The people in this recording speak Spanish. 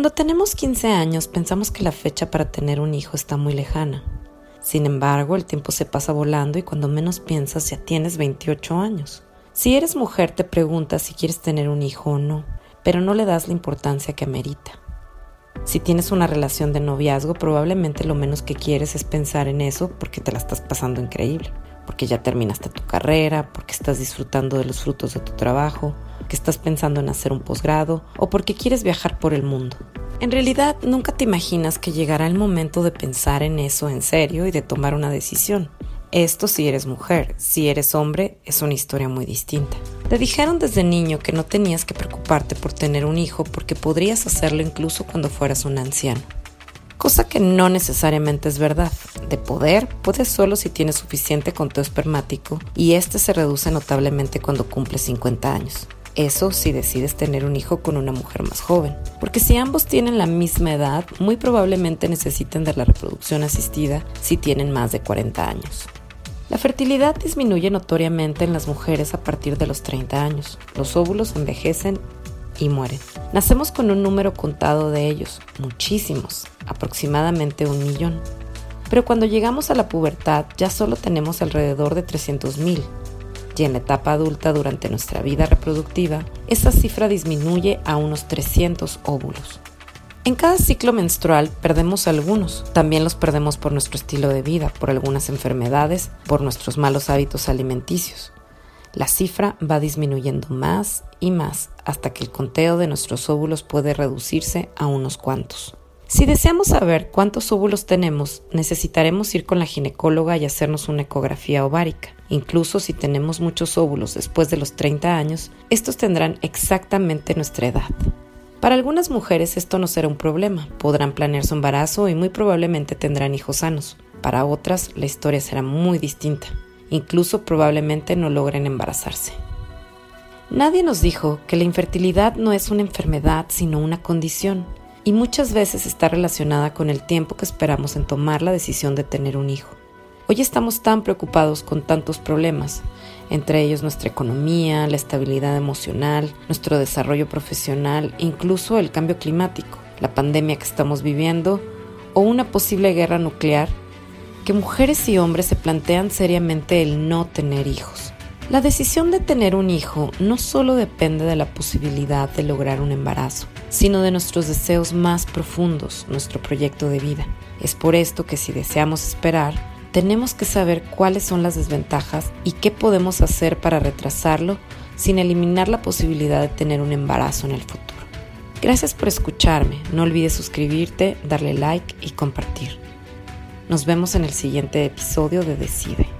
Cuando tenemos 15 años pensamos que la fecha para tener un hijo está muy lejana. Sin embargo, el tiempo se pasa volando y cuando menos piensas ya tienes 28 años. Si eres mujer te preguntas si quieres tener un hijo o no, pero no le das la importancia que amerita. Si tienes una relación de noviazgo, probablemente lo menos que quieres es pensar en eso porque te la estás pasando increíble, porque ya terminaste tu carrera, porque estás disfrutando de los frutos de tu trabajo, que estás pensando en hacer un posgrado o porque quieres viajar por el mundo. En realidad, nunca te imaginas que llegará el momento de pensar en eso en serio y de tomar una decisión. Esto si eres mujer, si eres hombre, es una historia muy distinta. Te dijeron desde niño que no tenías que preocuparte por tener un hijo porque podrías hacerlo incluso cuando fueras un anciano. Cosa que no necesariamente es verdad. De poder, puedes solo si tienes suficiente conteo espermático y este se reduce notablemente cuando cumples 50 años. Eso si decides tener un hijo con una mujer más joven. Porque si ambos tienen la misma edad, muy probablemente necesiten de la reproducción asistida si tienen más de 40 años. La fertilidad disminuye notoriamente en las mujeres a partir de los 30 años. Los óvulos envejecen y mueren. Nacemos con un número contado de ellos, muchísimos, aproximadamente un millón. Pero cuando llegamos a la pubertad ya solo tenemos alrededor de 300.000 y en la etapa adulta durante nuestra vida reproductiva, esa cifra disminuye a unos 300 óvulos. En cada ciclo menstrual perdemos algunos, también los perdemos por nuestro estilo de vida, por algunas enfermedades, por nuestros malos hábitos alimenticios. La cifra va disminuyendo más y más hasta que el conteo de nuestros óvulos puede reducirse a unos cuantos. Si deseamos saber cuántos óvulos tenemos, necesitaremos ir con la ginecóloga y hacernos una ecografía ovárica. Incluso si tenemos muchos óvulos después de los 30 años, estos tendrán exactamente nuestra edad. Para algunas mujeres esto no será un problema, podrán planear su embarazo y muy probablemente tendrán hijos sanos. Para otras la historia será muy distinta, incluso probablemente no logren embarazarse. Nadie nos dijo que la infertilidad no es una enfermedad sino una condición y muchas veces está relacionada con el tiempo que esperamos en tomar la decisión de tener un hijo. Hoy estamos tan preocupados con tantos problemas, entre ellos nuestra economía, la estabilidad emocional, nuestro desarrollo profesional, incluso el cambio climático, la pandemia que estamos viviendo o una posible guerra nuclear, que mujeres y hombres se plantean seriamente el no tener hijos. La decisión de tener un hijo no solo depende de la posibilidad de lograr un embarazo, sino de nuestros deseos más profundos, nuestro proyecto de vida. Es por esto que si deseamos esperar, tenemos que saber cuáles son las desventajas y qué podemos hacer para retrasarlo sin eliminar la posibilidad de tener un embarazo en el futuro. Gracias por escucharme, no olvides suscribirte, darle like y compartir. Nos vemos en el siguiente episodio de Decide.